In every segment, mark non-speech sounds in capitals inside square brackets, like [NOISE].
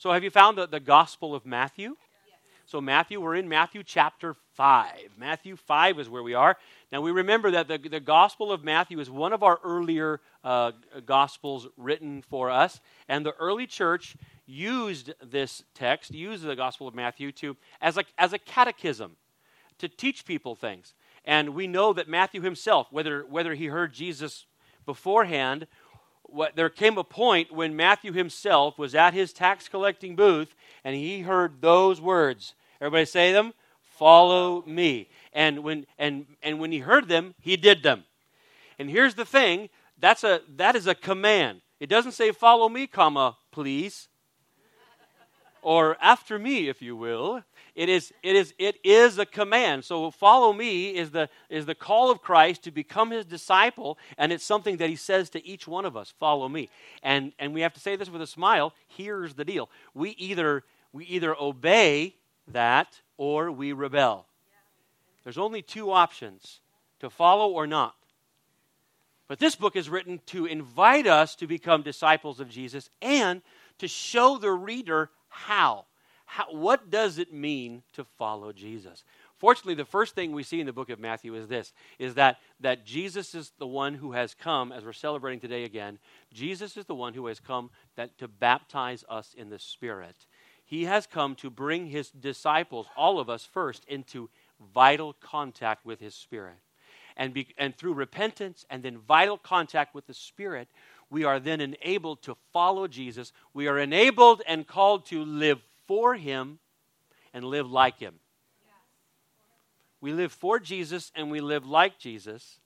So, have you found the, the Gospel of Matthew? So, Matthew, we're in Matthew chapter 5. Matthew 5 is where we are. Now, we remember that the, the Gospel of Matthew is one of our earlier uh, Gospels written for us. And the early church used this text, used the Gospel of Matthew to, as, a, as a catechism to teach people things. And we know that Matthew himself, whether, whether he heard Jesus beforehand, what, there came a point when Matthew himself was at his tax collecting booth and he heard those words Everybody say them. Follow me. And when and and when he heard them, he did them. And here's the thing, that's a that is a command. It doesn't say follow me, comma, please. Or after me, if you will. It is, it is, it is a command. So follow me is the, is the call of Christ to become his disciple, and it's something that he says to each one of us, follow me. And, and we have to say this with a smile. Here's the deal. We either, we either obey that or we rebel. There's only two options to follow or not. But this book is written to invite us to become disciples of Jesus and to show the reader how. How. What does it mean to follow Jesus? Fortunately, the first thing we see in the book of Matthew is this is that, that Jesus is the one who has come, as we're celebrating today again, Jesus is the one who has come that, to baptize us in the Spirit. He has come to bring his disciples, all of us first, into vital contact with his Spirit. And, be, and through repentance and then vital contact with the Spirit, we are then enabled to follow Jesus. We are enabled and called to live for him and live like him. We live for Jesus and we live like Jesus.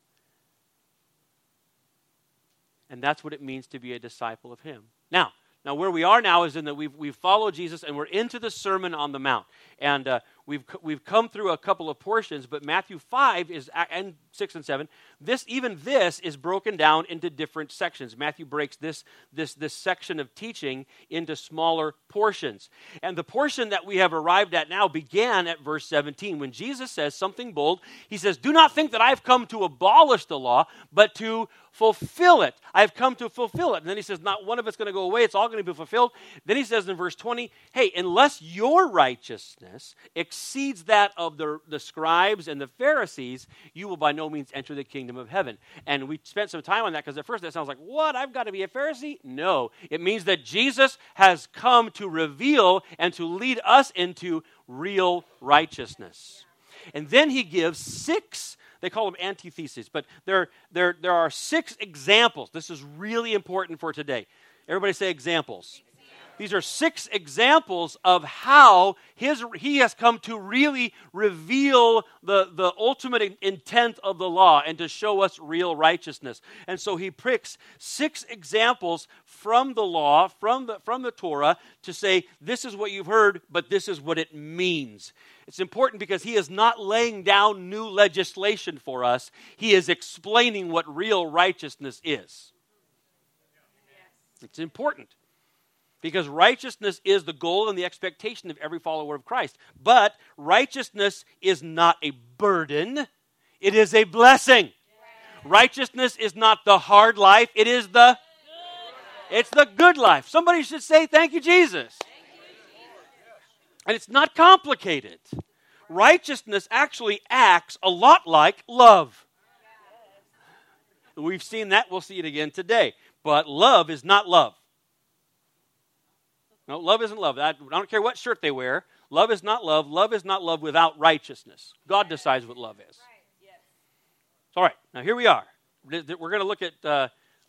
And that's what it means to be a disciple of him. Now, now, where we are now is in that we've, we've followed Jesus and we're into the Sermon on the Mount. And uh, we've, we've come through a couple of portions, but Matthew 5 is, and 6 and 7, this, even this is broken down into different sections. Matthew breaks this, this, this section of teaching into smaller portions. And the portion that we have arrived at now began at verse 17 when Jesus says something bold. He says, Do not think that I've come to abolish the law, but to fulfill it. I've come to fulfill it. And then he says, Not one of it's going to go away, it's all going to be fulfilled. Then he says in verse 20, Hey, unless your righteousness exceeds that of the, the scribes and the Pharisees, you will by no means enter the kingdom of heaven. And we spent some time on that because at first that sounds like, What? I've got to be a Pharisee? No. It means that Jesus has come to reveal and to lead us into real righteousness. And then he gives six they call them antitheses, but there, there, there are six examples. This is really important for today. Everybody say examples. These are six examples of how his, he has come to really reveal the, the ultimate intent of the law and to show us real righteousness. And so he picks six examples from the law, from the, from the Torah, to say, this is what you've heard, but this is what it means. It's important because he is not laying down new legislation for us, he is explaining what real righteousness is. It's important because righteousness is the goal and the expectation of every follower of Christ. But righteousness is not a burden, it is a blessing. Righteousness is not the hard life, it is the it's the good life. Somebody should say thank you Jesus. And it's not complicated. Righteousness actually acts a lot like love. We've seen that, we'll see it again today. But love is not love. No, love isn't love. I don't care what shirt they wear. Love is not love. Love is not love without righteousness. God decides what love is. All right, now here we are. We're going to look at uh,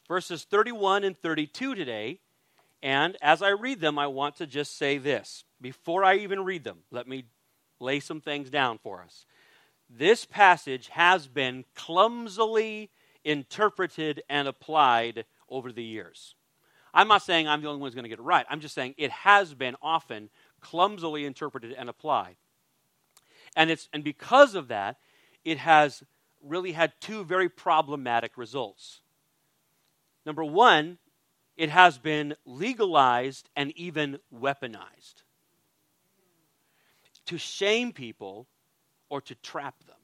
verses 31 and 32 today. And as I read them, I want to just say this. Before I even read them, let me lay some things down for us. This passage has been clumsily interpreted and applied over the years. I'm not saying I'm the only one who's going to get it right. I'm just saying it has been often clumsily interpreted and applied. And, it's, and because of that, it has really had two very problematic results. Number one, it has been legalized and even weaponized to shame people or to trap them.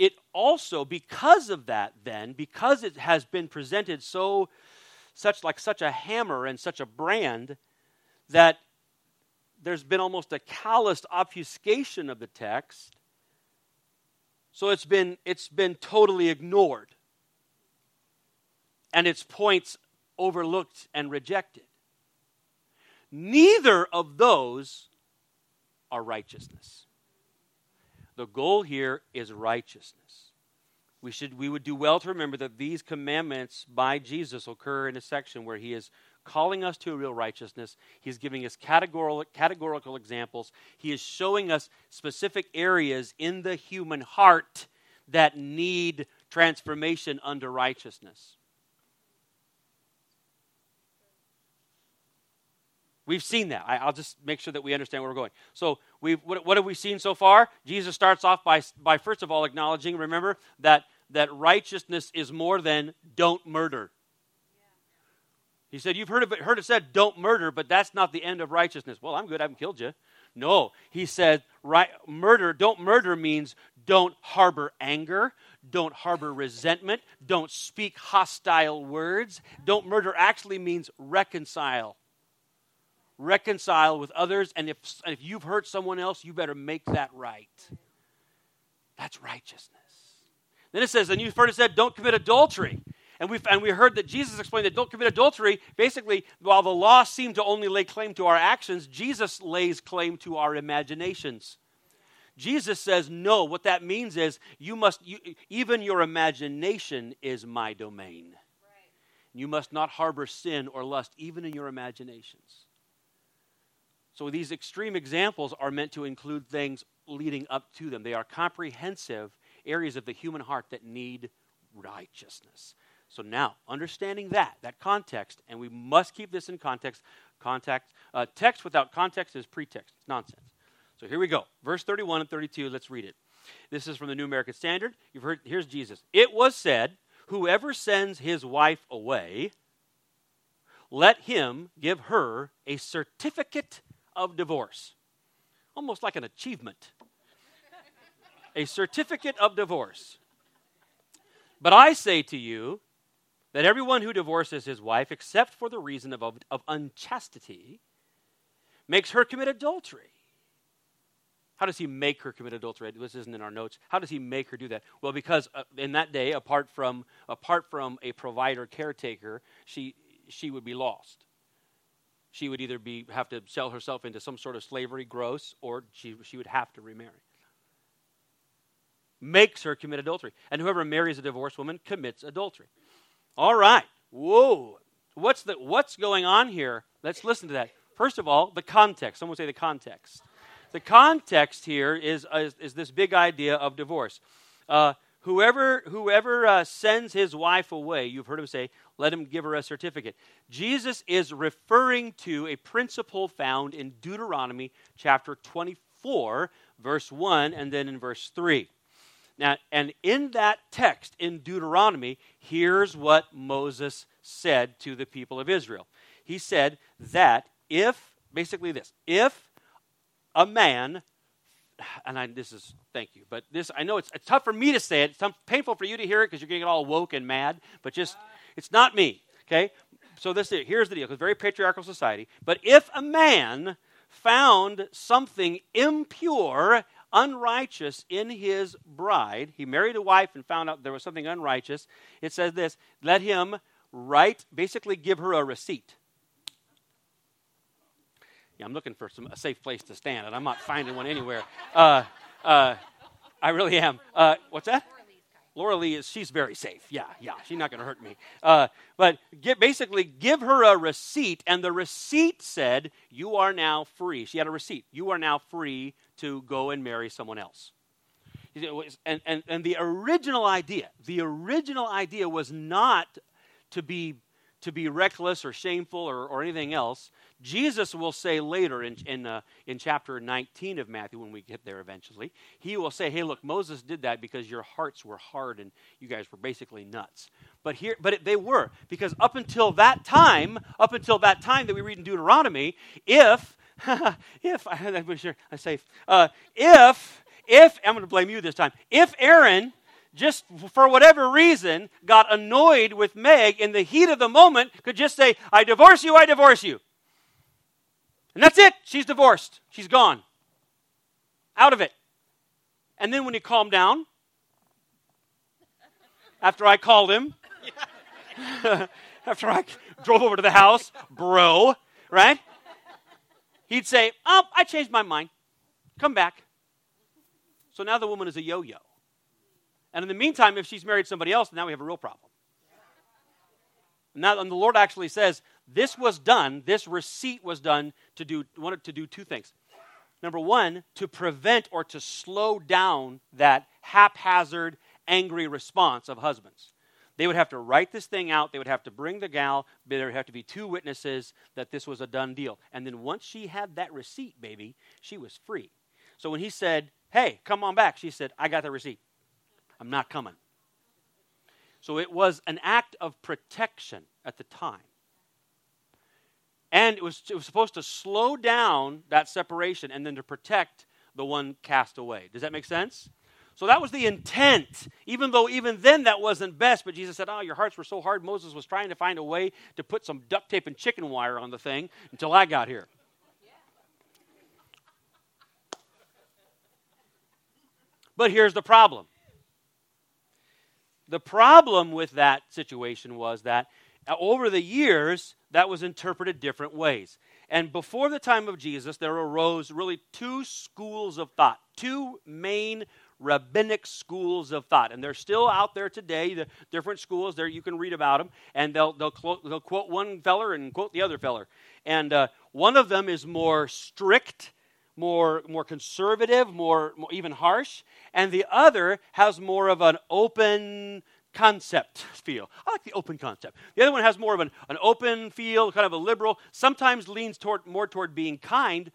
It also, because of that, then, because it has been presented so such like such a hammer and such a brand that there's been almost a calloused obfuscation of the text. So it's been it's been totally ignored. And its points overlooked and rejected. Neither of those are righteousness. The goal here is righteousness. We, should, we would do well to remember that these commandments by Jesus occur in a section where he is calling us to a real righteousness. He's giving us categorical, categorical examples. He is showing us specific areas in the human heart that need transformation under righteousness. We've seen that. I, will just make sure that we understand where we're going. So, we've, what, what have we seen so far? Jesus starts off by, by first of all acknowledging, remember, that, that righteousness is more than don't murder. He said, You've heard, of it, heard it said, don't murder, but that's not the end of righteousness. Well, I'm good, I haven't killed you. No, he said, right, murder, don't murder means don't harbor anger, don't harbor resentment, don't speak hostile words. Don't murder actually means reconcile reconcile with others, and if, if you've hurt someone else, you better make that right. That's righteousness. Then it says, and you've heard it said, don't commit adultery. And we and we heard that Jesus explained that don't commit adultery. Basically, while the law seemed to only lay claim to our actions, Jesus lays claim to our imaginations. Jesus says, no, what that means is you must, you, even your imagination is my domain. Right. You must not harbor sin or lust, even in your imaginations. So these extreme examples are meant to include things leading up to them. They are comprehensive areas of the human heart that need righteousness. So now, understanding that, that context, and we must keep this in context. Context, uh, text without context is pretext. It's nonsense. So here we go. Verse 31 and 32, let's read it. This is from the New American Standard. You've heard, here's Jesus. It was said, Whoever sends his wife away, let him give her a certificate of divorce. Almost like an achievement. a certificate of divorce. But I say to you that everyone who divorces his wife, except for the reason of, of, unchastity, makes her commit adultery. How does he make her commit adultery? This isn't in our notes. How does he make her do that? Well, because uh, in that day, apart from apart from a provider caretaker, she she would be lost she would either be have to sell herself into some sort of slavery, gross, or she, she would have to remarry. Makes her commit adultery. And whoever marries a divorced woman commits adultery. All right. Whoa. What's, the, what's going on here? Let's listen to that. First of all, the context. Someone say the context. The context here is, is, is this big idea of divorce. Uh, whoever whoever uh, sends his wife away, you've heard him say, let him give her a certificate. Jesus is referring to a principle found in Deuteronomy chapter 24, verse 1, and then in verse 3. Now, and in that text in Deuteronomy, here's what Moses said to the people of Israel. He said that if, basically this, if a man and I, this is thank you, but this I know it's, it's tough for me to say it. It's painful for you to hear it because you're getting all woke and mad. But just it's not me. Okay, so this is, here's the deal. It's a very patriarchal society. But if a man found something impure, unrighteous in his bride, he married a wife and found out there was something unrighteous. It says this: let him write, basically, give her a receipt yeah, I'm looking for some, a safe place to stand, and I'm not finding one anywhere. Uh, uh, I really am. Uh, what's that? Laura Lee is she's very safe. Yeah, yeah, she's not going to hurt me. Uh, but get, basically, give her a receipt, and the receipt said, "You are now free." She had a receipt. You are now free to go and marry someone else. And, and, and the original idea, the original idea was not to be to be reckless or shameful or, or anything else. Jesus will say later in, in, uh, in chapter 19 of Matthew, when we get there eventually, he will say, Hey, look, Moses did that because your hearts were hard and you guys were basically nuts. But here, but it, they were, because up until that time, up until that time that we read in Deuteronomy, if, [LAUGHS] if, [LAUGHS] I'm sure I'm uh, if, if, I'm going to blame you this time, if Aaron just for whatever reason, got annoyed with Meg in the heat of the moment, could just say, I divorce you, I divorce you. And that's it. She's divorced. She's gone. Out of it. And then when he calmed down, after I called him, [LAUGHS] after I drove over to the house, bro, right? He'd say, Oh, I changed my mind. Come back. So now the woman is a yo yo. And in the meantime, if she's married somebody else, now we have a real problem. Now, and the Lord actually says, This was done, this receipt was done to do, wanted to do two things. Number one, to prevent or to slow down that haphazard, angry response of husbands. They would have to write this thing out. They would have to bring the gal. There would have to be two witnesses that this was a done deal. And then once she had that receipt, baby, she was free. So when he said, Hey, come on back, she said, I got the receipt. I'm not coming. So it was an act of protection at the time. And it was, it was supposed to slow down that separation and then to protect the one cast away. Does that make sense? So that was the intent, even though even then that wasn't best. But Jesus said, Oh, your hearts were so hard. Moses was trying to find a way to put some duct tape and chicken wire on the thing until I got here. But here's the problem the problem with that situation was that uh, over the years, that was interpreted different ways. And before the time of Jesus, there arose really two schools of thought, two main rabbinic schools of thought. And they're still out there today, the different schools, there you can read about them. And they'll, they'll, quote, they'll quote one feller and quote the other feller. And uh, one of them is more strict, more, more conservative, more, more even harsh and the other has more of an open concept feel. I like the open concept. The other one has more of an, an open feel, kind of a liberal, sometimes leans toward more toward being kind,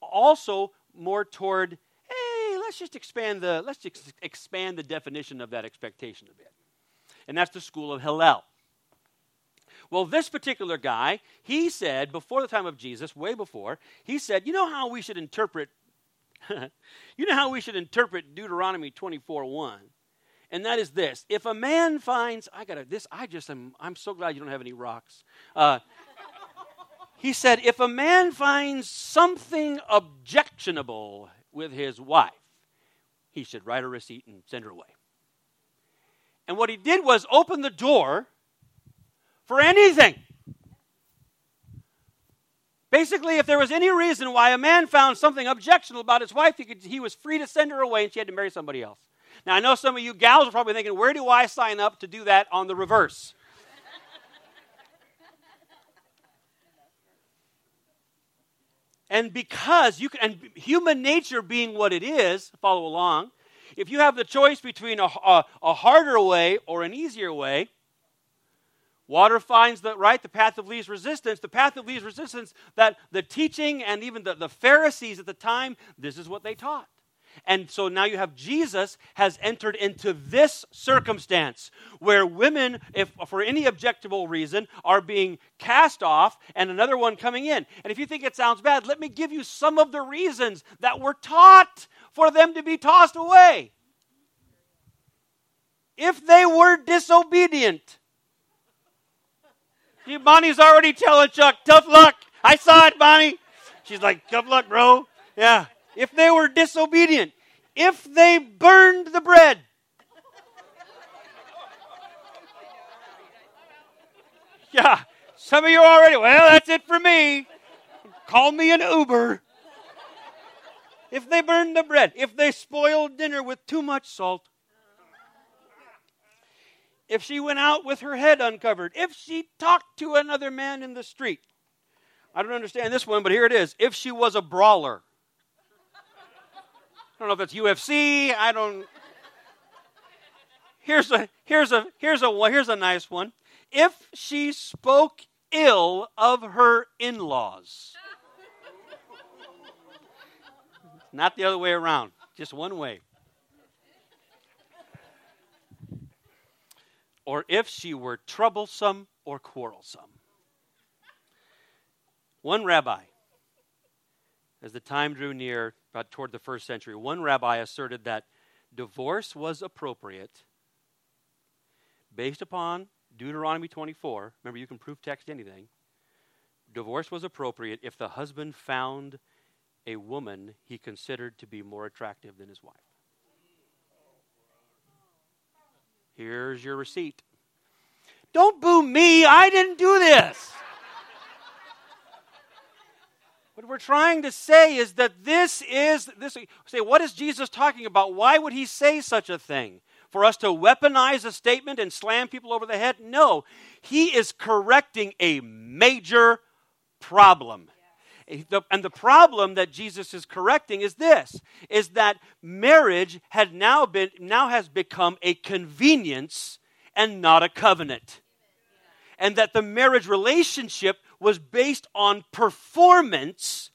also more toward, hey, let's just expand the let's just expand the definition of that expectation a bit. And that's the school of Hillel. Well, this particular guy, he said before the time of Jesus, way before, he said, you know how we should interpret [LAUGHS] you know how we should interpret Deuteronomy 24 1? And that is this if a man finds, I got this, I just am, I'm so glad you don't have any rocks. Uh, he said, if a man finds something objectionable with his wife, he should write a receipt and send her away. And what he did was open the door for anything. Basically, if there was any reason why a man found something objectionable about his wife, he, could, he was free to send her away and she had to marry somebody else. Now, I know some of you gals are probably thinking, where do I sign up to do that on the reverse? and because you can, and human nature being what it is, follow along, if you have the choice between a, a, a harder way or an easier way, Water finds the right, the path of least resistance. The path of least resistance that the teaching and even the, the Pharisees at the time, this is what they taught. And so now you have Jesus has entered into this circumstance where women, if for any objectable reason, are being cast off and another one coming in. And if you think it sounds bad, let me give you some of the reasons that were taught for them to be tossed away. If they were disobedient, Bonnie's already telling Chuck, tough luck. I saw it, Bonnie. She's like, tough luck, bro. Yeah. If they were disobedient, if they burned the bread, yeah, some of you already, well, that's it for me. Call me an Uber. If they burned the bread, if they spoiled dinner with too much salt, if she went out with her head uncovered, if she talked to another man in the street. I don't understand this one, but here it is. If she was a brawler. I don't know if that's UFC. I don't. Here's a here's a here's a here's a nice one. If she spoke ill of her in-laws. Not the other way around. Just one way. or if she were troublesome or quarrelsome. One rabbi, as the time drew near, about toward the first century, one rabbi asserted that divorce was appropriate based upon Deuteronomy 24, remember you can proof text anything, divorce was appropriate if the husband found a woman he considered to be more attractive than his wife. Here's your receipt. Don't boo me, I didn't do this. What we're trying to say is that this is this say what is Jesus talking about? Why would he say such a thing? For us to weaponize a statement and slam people over the head? No. He is correcting a major problem. And the problem that Jesus is correcting is this is that marriage had now been now has become a convenience and not a covenant. And that the marriage relationship was based on performance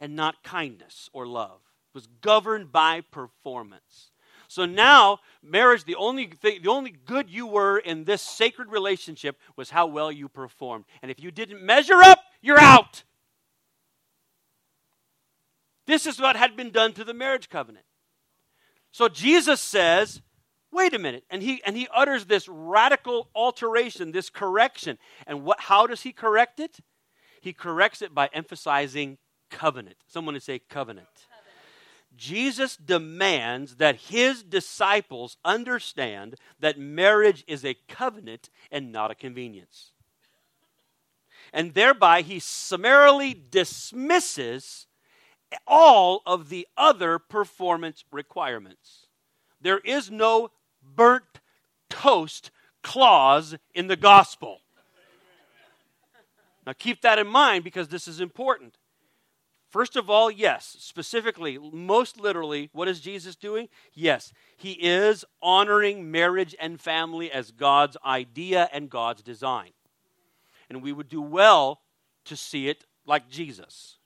and not kindness or love. It was governed by performance. So now, marriage, the only thing, the only good you were in this sacred relationship was how well you performed. And if you didn't measure up, you're out. This is what had been done to the marriage covenant. So Jesus says, wait a minute. And he, and he utters this radical alteration, this correction. And what, how does he correct it? He corrects it by emphasizing covenant. Someone would say covenant. covenant. Jesus demands that his disciples understand that marriage is a covenant and not a convenience. And thereby, he summarily dismisses all of the other performance requirements. There is no burnt toast clause in the gospel. Now, keep that in mind because this is important. First of all, yes, specifically, most literally, what is Jesus doing? Yes, he is honoring marriage and family as God's idea and God's design. And we would do well to see it like Jesus.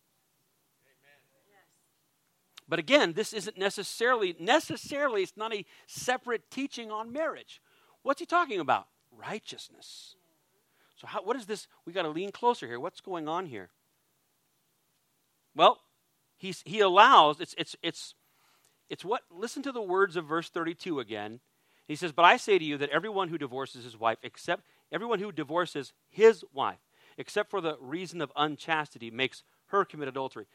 But again, this isn't necessarily necessarily it's not a separate teaching on marriage. What's he talking about? Righteousness. So how, what is this? We got to lean closer here. What's going on here? Well, he's, he allows it's it's it's it's what listen to the words of verse 32 again. He says, "But I say to you that everyone who divorces his wife except everyone who divorces his wife except for the reason of unchastity makes her commit adultery."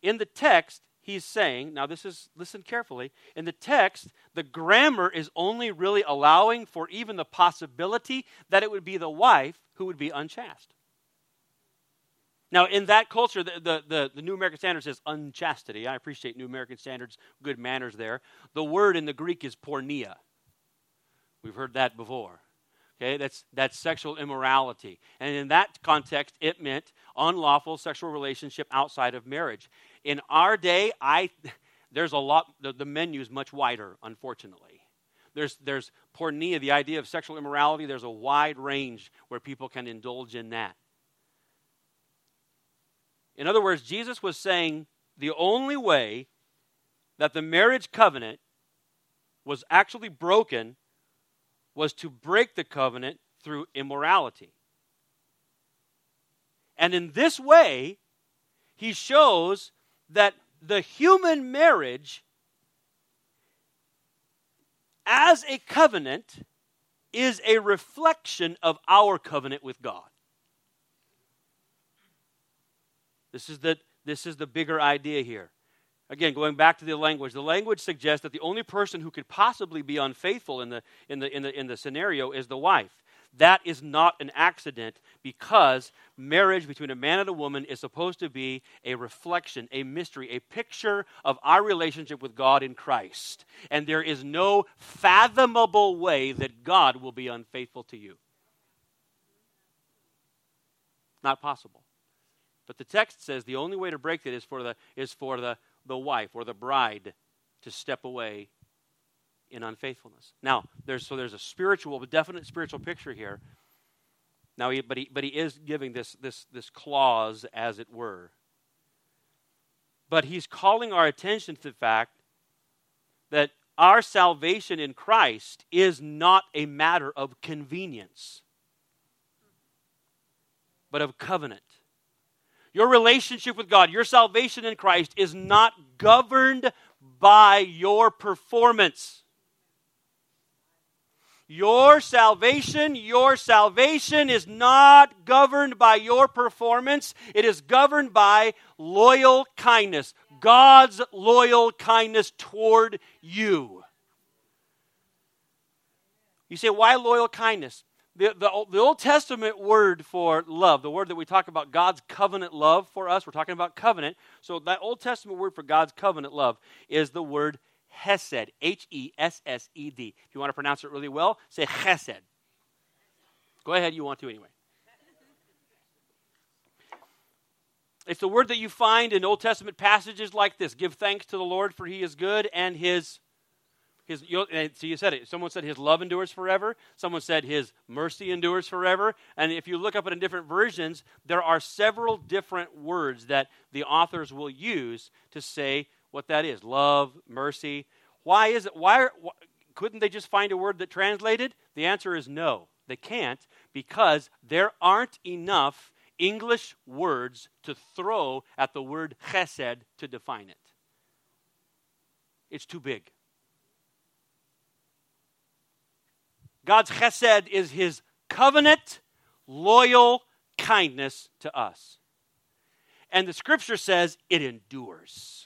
In the text, he's saying, now this is, listen carefully, in the text, the grammar is only really allowing for even the possibility that it would be the wife who would be unchaste. Now, in that culture, the, the, the, the, New American Standard says unchastity. I appreciate New American Standard's good manners there. The word in the Greek is porneia. We've heard that before. Okay, that's, that's sexual immorality. And in that context, it meant unlawful sexual relationship outside of marriage. In our day, I, [LAUGHS] there's a lot, the, the menu is much wider, unfortunately. There's, there's porneia, the idea of sexual immorality, there's a wide range where people can indulge in that. In other words, Jesus was saying the only way that the marriage covenant was actually broken was to break the covenant through immorality. And in this way, he shows that the human marriage as a covenant is a reflection of our covenant with God. This is the, this is the bigger idea here. Again, going back to the language, the language suggests that the only person who could possibly be unfaithful in the, in the, in the, in the scenario is the wife. That is not an accident because marriage between a man and a woman is supposed to be a reflection, a mystery, a picture of our relationship with God in Christ. And there is no fathomable way that God will be unfaithful to you. Not possible. But the text says the only way to break that is for the, is for the, the wife or the bride to step away in unfaithfulness. Now, there's, so there's a spiritual, a definite spiritual picture here. Now, he, but, he, but he is giving this, this, this clause, as it were. But he's calling our attention to the fact that our salvation in Christ is not a matter of convenience, but of covenant. Your relationship with God, your salvation in Christ is not governed by your performance. Your salvation, your salvation is not governed by your performance. It is governed by loyal kindness. God's loyal kindness toward you. You say, why loyal kindness? The, the, the, Old Testament word for love, the word that we talk about God's covenant love for us, we're talking about covenant. So, that Old Testament word for God's covenant love is the word Hesed, H E S S E D. If you want to pronounce it really well, say Chesed. Go ahead, you want to anyway. It's the word that you find in Old Testament passages like this Give thanks to the Lord, for he is good, and his. His, so you said it. Someone said his love endures forever. Someone said his mercy endures forever. And if you look up it in different versions, there are several different words that the authors will use to say what that is love, mercy. Why is it? Why, why couldn't they just find a word that translated? The answer is no, they can't because there aren't enough English words to throw at the word chesed to define it. It's too big. God's chesed is his covenant, loyal kindness to us. And the scripture says it endures.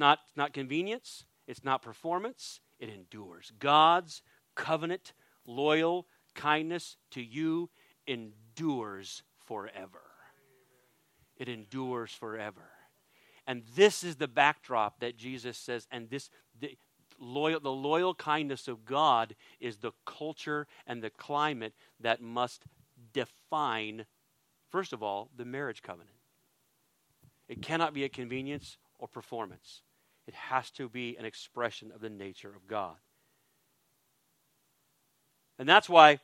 Not, it's not convenience, it's not performance, it endures. God's covenant, loyal kindness to you endures forever. It endures forever. And this is the backdrop that Jesus says, and this the loyal, the loyal kindness of God is the culture and the climate that must define, first of all, the marriage covenant. It cannot be a convenience or performance. It has to be an expression of the nature of God. And that's why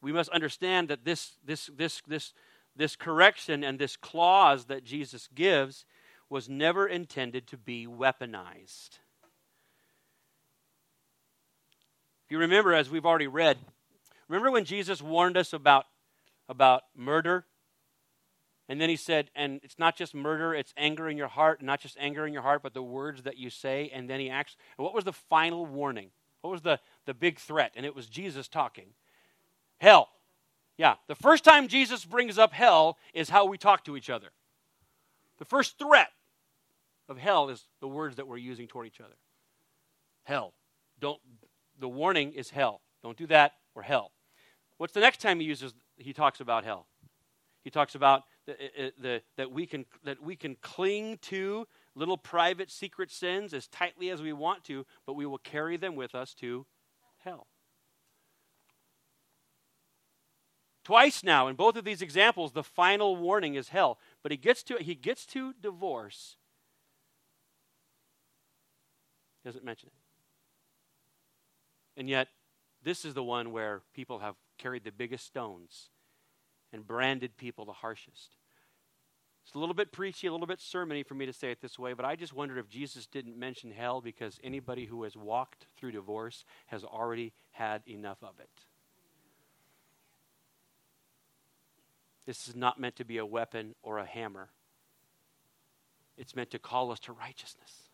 we must understand that this, this, this, this, this correction and this clause that Jesus gives was never intended to be weaponized. If you remember, as we've already read, remember when Jesus warned us about, about murder and then he said, and it's not just murder, it's anger in your heart, not just anger in your heart, but the words that you say. And then he actually, what was the final warning? What was the, the big threat? And it was Jesus talking. Hell. Yeah, the first time Jesus brings up hell is how we talk to each other. The first threat of hell is the words that we're using toward each other. Hell. Don't the warning is hell. Don't do that or hell. What's the next time he uses he talks about hell? He talks about the, that, we can, that we can cling to little private secret sins as tightly as we want to, but we will carry them with us to hell. Twice now, in both of these examples, the final warning is hell. But he gets to, he gets to divorce. He doesn't mention it. And yet, this is the one where people have carried the biggest stones and branded people the harshest. It's a little bit preachy, a little bit sermony for me to say it this way, but I just wondered if Jesus didn't mention hell because anybody who has walked through divorce has already had enough of it. This is not meant to be a weapon or a hammer. It's meant to call us to righteousness.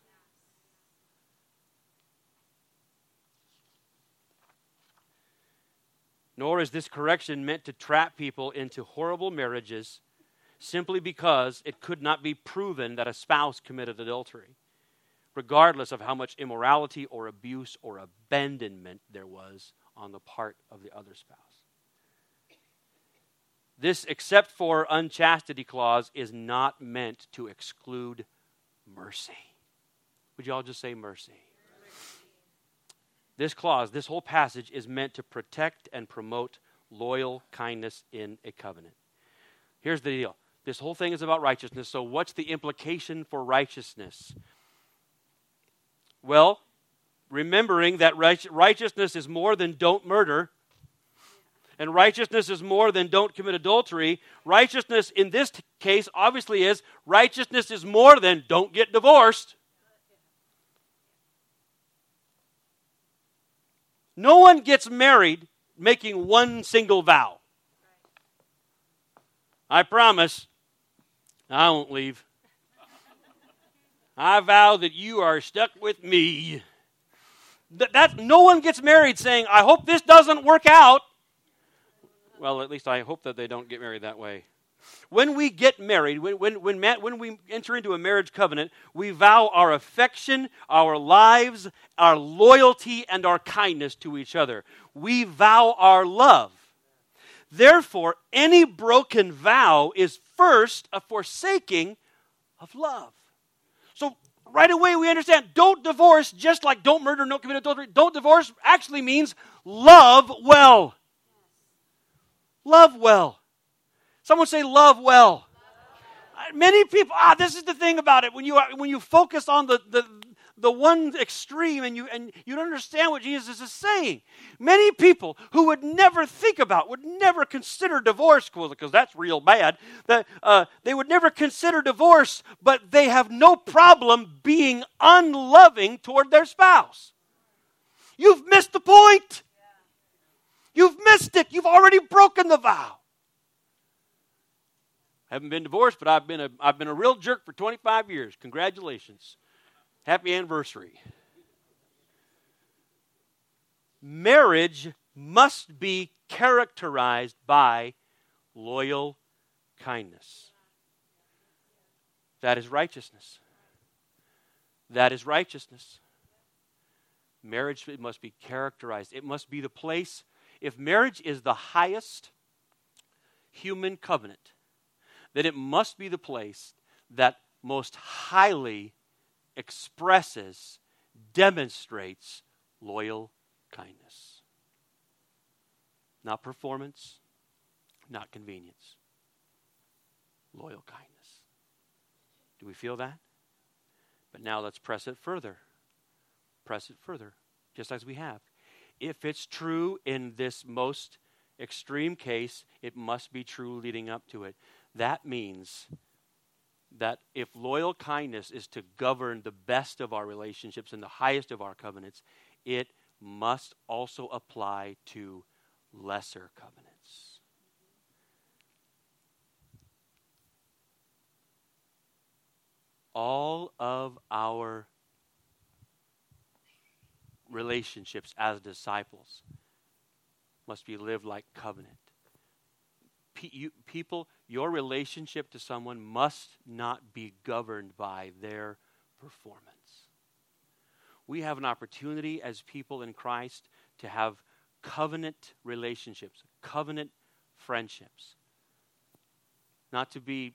Nor is this correction meant to trap people into horrible marriages simply because it could not be proven that a spouse committed adultery, regardless of how much immorality or abuse or abandonment there was on the part of the other spouse. This except for unchastity clause is not meant to exclude mercy. Would you all just say mercy? This clause, this whole passage is meant to protect and promote loyal kindness in a covenant. Here's the deal this whole thing is about righteousness. So, what's the implication for righteousness? Well, remembering that righteousness is more than don't murder, and righteousness is more than don't commit adultery. Righteousness in this case obviously is righteousness is more than don't get divorced. No one gets married making one single vow. I promise I won't leave. I vow that you are stuck with me That, that no one gets married saying, "I hope this doesn't work out." Well, at least I hope that they don't get married that way. When we get married, when, when, when, when we enter into a marriage covenant, we vow our affection, our lives, our loyalty, and our kindness to each other. We vow our love. Therefore, any broken vow is first a forsaking of love. So, right away, we understand don't divorce, just like don't murder, don't commit adultery. Don't divorce actually means love well. Love well. Someone say, love well. Many people, ah, this is the thing about it. When you, when you focus on the, the, the one extreme and you, and you don't understand what Jesus is saying. Many people who would never think about, would never consider divorce, because that's real bad, that, uh, they would never consider divorce, but they have no problem being unloving toward their spouse. You've missed the point. You've missed it. You've already broken the vow. I haven't been divorced, but I've been a, I've been a real jerk for 25 years. Congratulations. Happy anniversary. Marriage must be characterized by loyal kindness. That is righteousness. That is righteousness. Marriage must be characterized. It must be the place. If marriage is the highest human covenant, then it must be the place that most highly expresses, demonstrates loyal kindness. Not performance, not convenience. Loyal kindness. Do we feel that? But now let's press it further. Press it further, just as we have. If it's true in this most extreme case, it must be true leading up to it. That means that if loyal kindness is to govern the best of our relationships and the highest of our covenants, it must also apply to lesser covenants. All of our relationships as disciples must be lived like covenant you, people, your relationship to someone must not be governed by their performance. We have an opportunity as people in Christ to have covenant relationships, covenant friendships. Not to be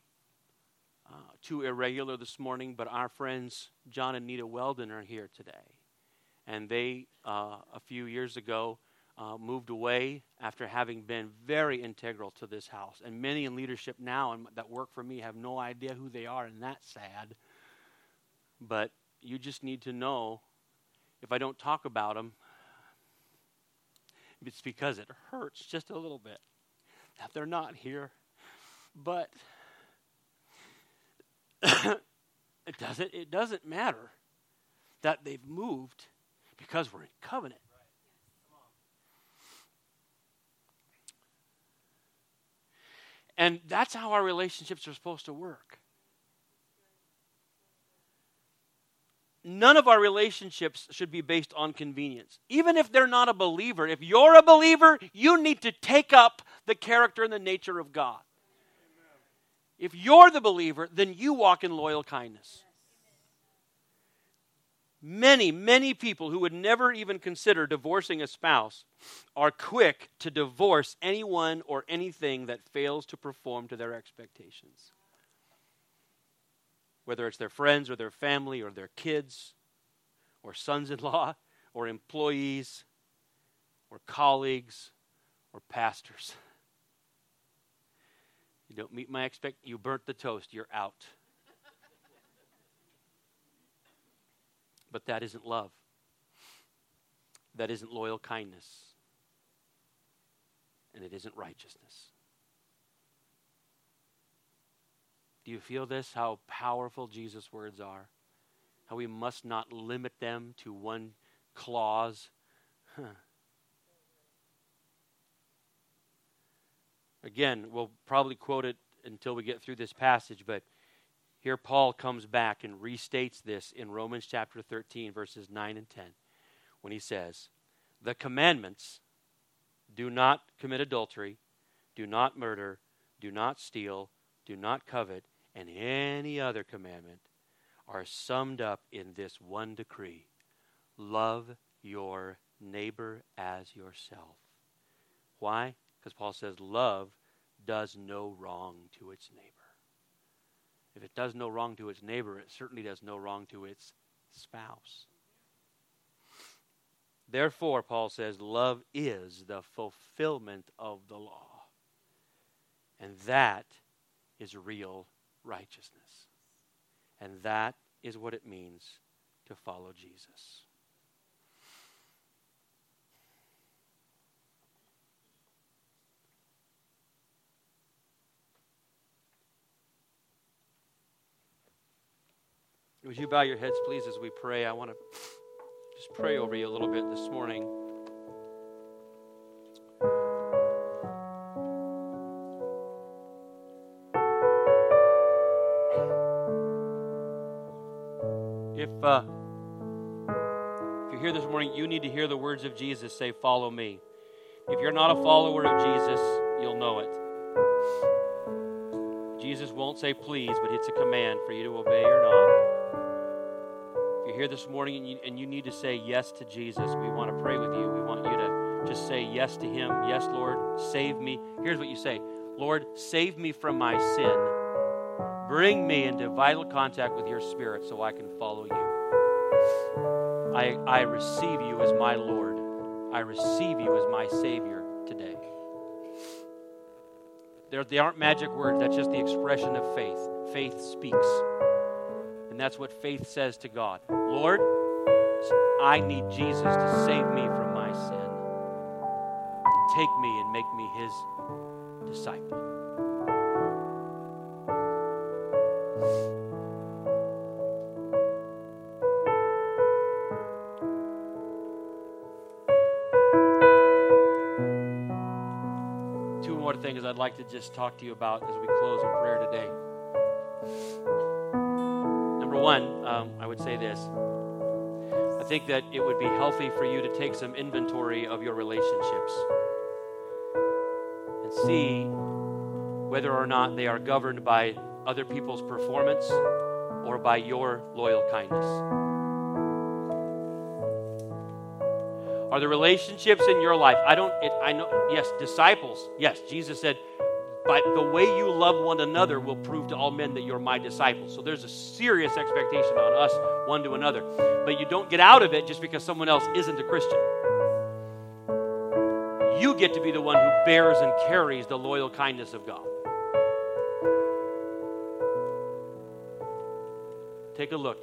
uh, too irregular this morning, but our friends John and Nita Weldon are here today. And they, uh, a few years ago, uh, moved away after having been very integral to this house. And many in leadership now and that work for me have no idea who they are, and that's sad. But you just need to know if I don't talk about them, it's because it hurts just a little bit that they're not here. But [COUGHS] it doesn't it doesn't matter that they've moved because we're in covenant. And that's how our relationships are supposed to work. None of our relationships should be based on convenience. Even if they're not a believer, if you're a believer, you need to take up the character and the nature of God. If you're the believer, then you walk in loyal kindness. Many, many people who would never even consider divorcing a spouse are quick to divorce anyone or anything that fails to perform to their expectations. Whether it's their friends or their family or their kids or sons in law [LAUGHS] or employees or colleagues or pastors. You don't meet my expect you burnt the toast, you're out. But that isn't love. That isn't loyal kindness. And it isn't righteousness. Do you feel this? How powerful Jesus' words are? How we must not limit them to one clause. Huh. Again, we'll probably quote it until we get through this passage, but here, Paul comes back and restates this in Romans chapter 13, verses 9 and 10. when he says, The commandments do not commit adultery, do not murder, do not steal, do not covet, and any other commandment are summed up in this one decree love your neighbor as yourself. Why? Because Paul says love does no wrong to its neighbor. If it does no wrong to its neighbor, it certainly does no wrong to its spouse. Therefore, Paul says, love is the fulfillment of the law. And that is real righteousness. And that is what it means to follow Jesus. Would you bow your heads, please, as we pray? I want to just pray over you a little bit this morning. If, uh, if you're here this morning, you need to hear the words of Jesus say, Follow me. If you're not a follower of Jesus, you'll know it. Jesus won't say please, but it's a command for you to obey or not here this morning and you, and you need to say yes to Jesus, we want to pray with you. We want you to just say yes to Him. Yes, Lord, save me. Here's what you say Lord, save me from my sin. Bring me into vital contact with your Spirit so I can follow you. I, I receive you as my Lord. I receive you as my Savior today. They're, they aren't magic words, that's just the expression of faith. Faith speaks. And that's what faith says to God Lord, I need Jesus to save me from my sin. Take me and make me his disciple. Two more things I'd like to just talk to you about as we close in prayer today one, um, I would say this. I think that it would be healthy for you to take some inventory of your relationships and see whether or not they are governed by other people's performance or by your loyal kindness. Are the relationships in your life? I don't, it, I know, yes, disciples. Yes, Jesus said, but the way you love one another will prove to all men that you're my disciples. So there's a serious expectation on us, one to another. But you don't get out of it just because someone else isn't a Christian. You get to be the one who bears and carries the loyal kindness of God. Take a look.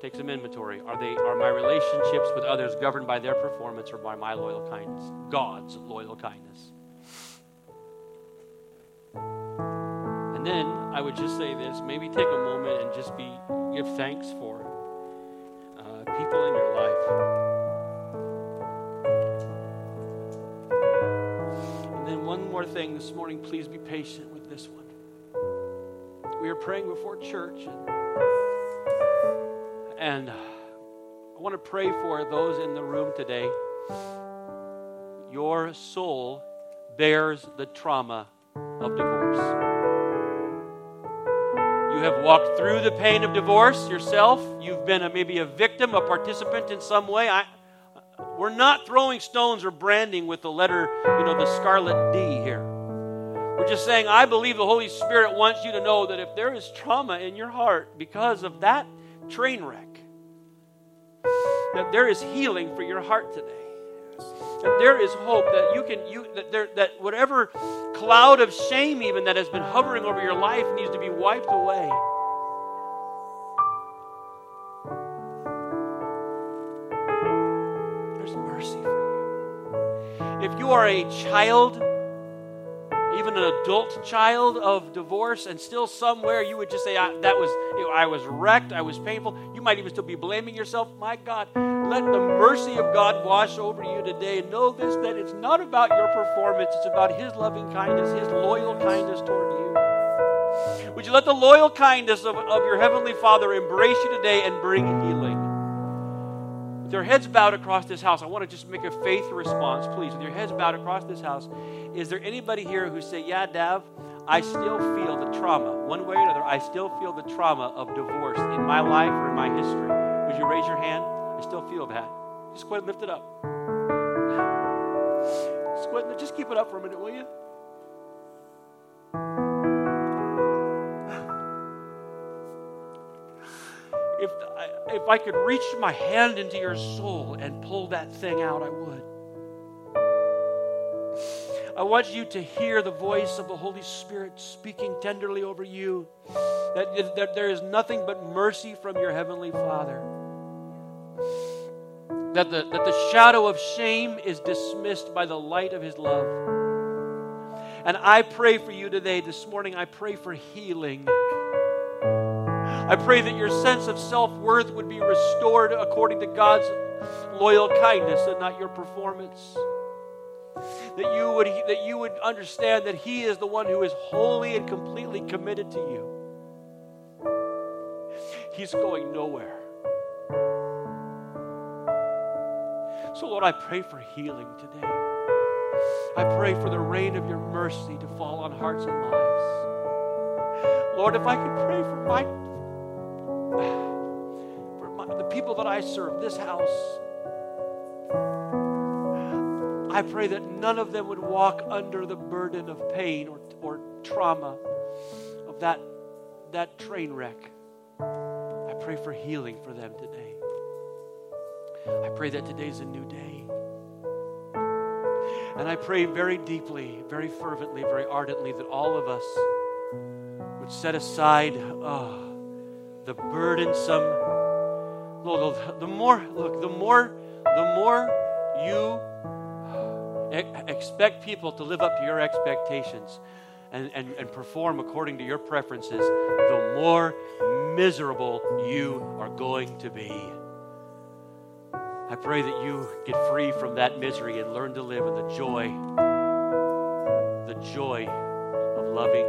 Take some inventory. Are they are my relationships with others governed by their performance or by my loyal kindness? God's loyal kindness. And then I would just say this maybe take a moment and just be give thanks for uh, people in your life. And then one more thing this morning, please be patient with this one. We are praying before church, and, and I want to pray for those in the room today. Your soul bears the trauma of divorce. Have walked through the pain of divorce yourself. You've been a, maybe a victim, a participant in some way. I, we're not throwing stones or branding with the letter, you know, the scarlet D here. We're just saying, I believe the Holy Spirit wants you to know that if there is trauma in your heart because of that train wreck, that there is healing for your heart today that there is hope that you can you that there that whatever cloud of shame even that has been hovering over your life needs to be wiped away. There's mercy for you. If you are a child even an adult child of divorce, and still somewhere you would just say, I, That was, I was wrecked, I was painful. You might even still be blaming yourself. My God, let the mercy of God wash over you today. And know this that it's not about your performance, it's about His loving kindness, His loyal kindness toward you. Would you let the loyal kindness of, of your Heavenly Father embrace you today and bring healing? Their heads bowed across this house, I want to just make a faith response, please. With your heads bowed across this house, is there anybody here who say, "Yeah, Dav, I still feel the trauma, one way or another. I still feel the trauma of divorce in my life or in my history." Would you raise your hand? I still feel that. Just go ahead and lift it up. Just go ahead and just keep it up for a minute, will you? If I, if I could reach my hand into your soul and pull that thing out, I would. I want you to hear the voice of the Holy Spirit speaking tenderly over you. That, that there is nothing but mercy from your Heavenly Father. That the, that the shadow of shame is dismissed by the light of His love. And I pray for you today, this morning, I pray for healing. I pray that your sense of self worth would be restored according to God's loyal kindness and not your performance. That you would, that you would understand that He is the one who is wholly and completely committed to you. He's going nowhere. So, Lord, I pray for healing today. I pray for the rain of your mercy to fall on hearts and lives. Lord, if I could pray for my for my, the people that I serve, this house. I pray that none of them would walk under the burden of pain or, or trauma of that, that train wreck. I pray for healing for them today. I pray that today's a new day. And I pray very deeply, very fervently, very ardently that all of us would set aside. Oh, the burdensome. Lord, the more, look, the more, the more you expect people to live up to your expectations and, and, and perform according to your preferences, the more miserable you are going to be. I pray that you get free from that misery and learn to live in the joy, the joy of loving,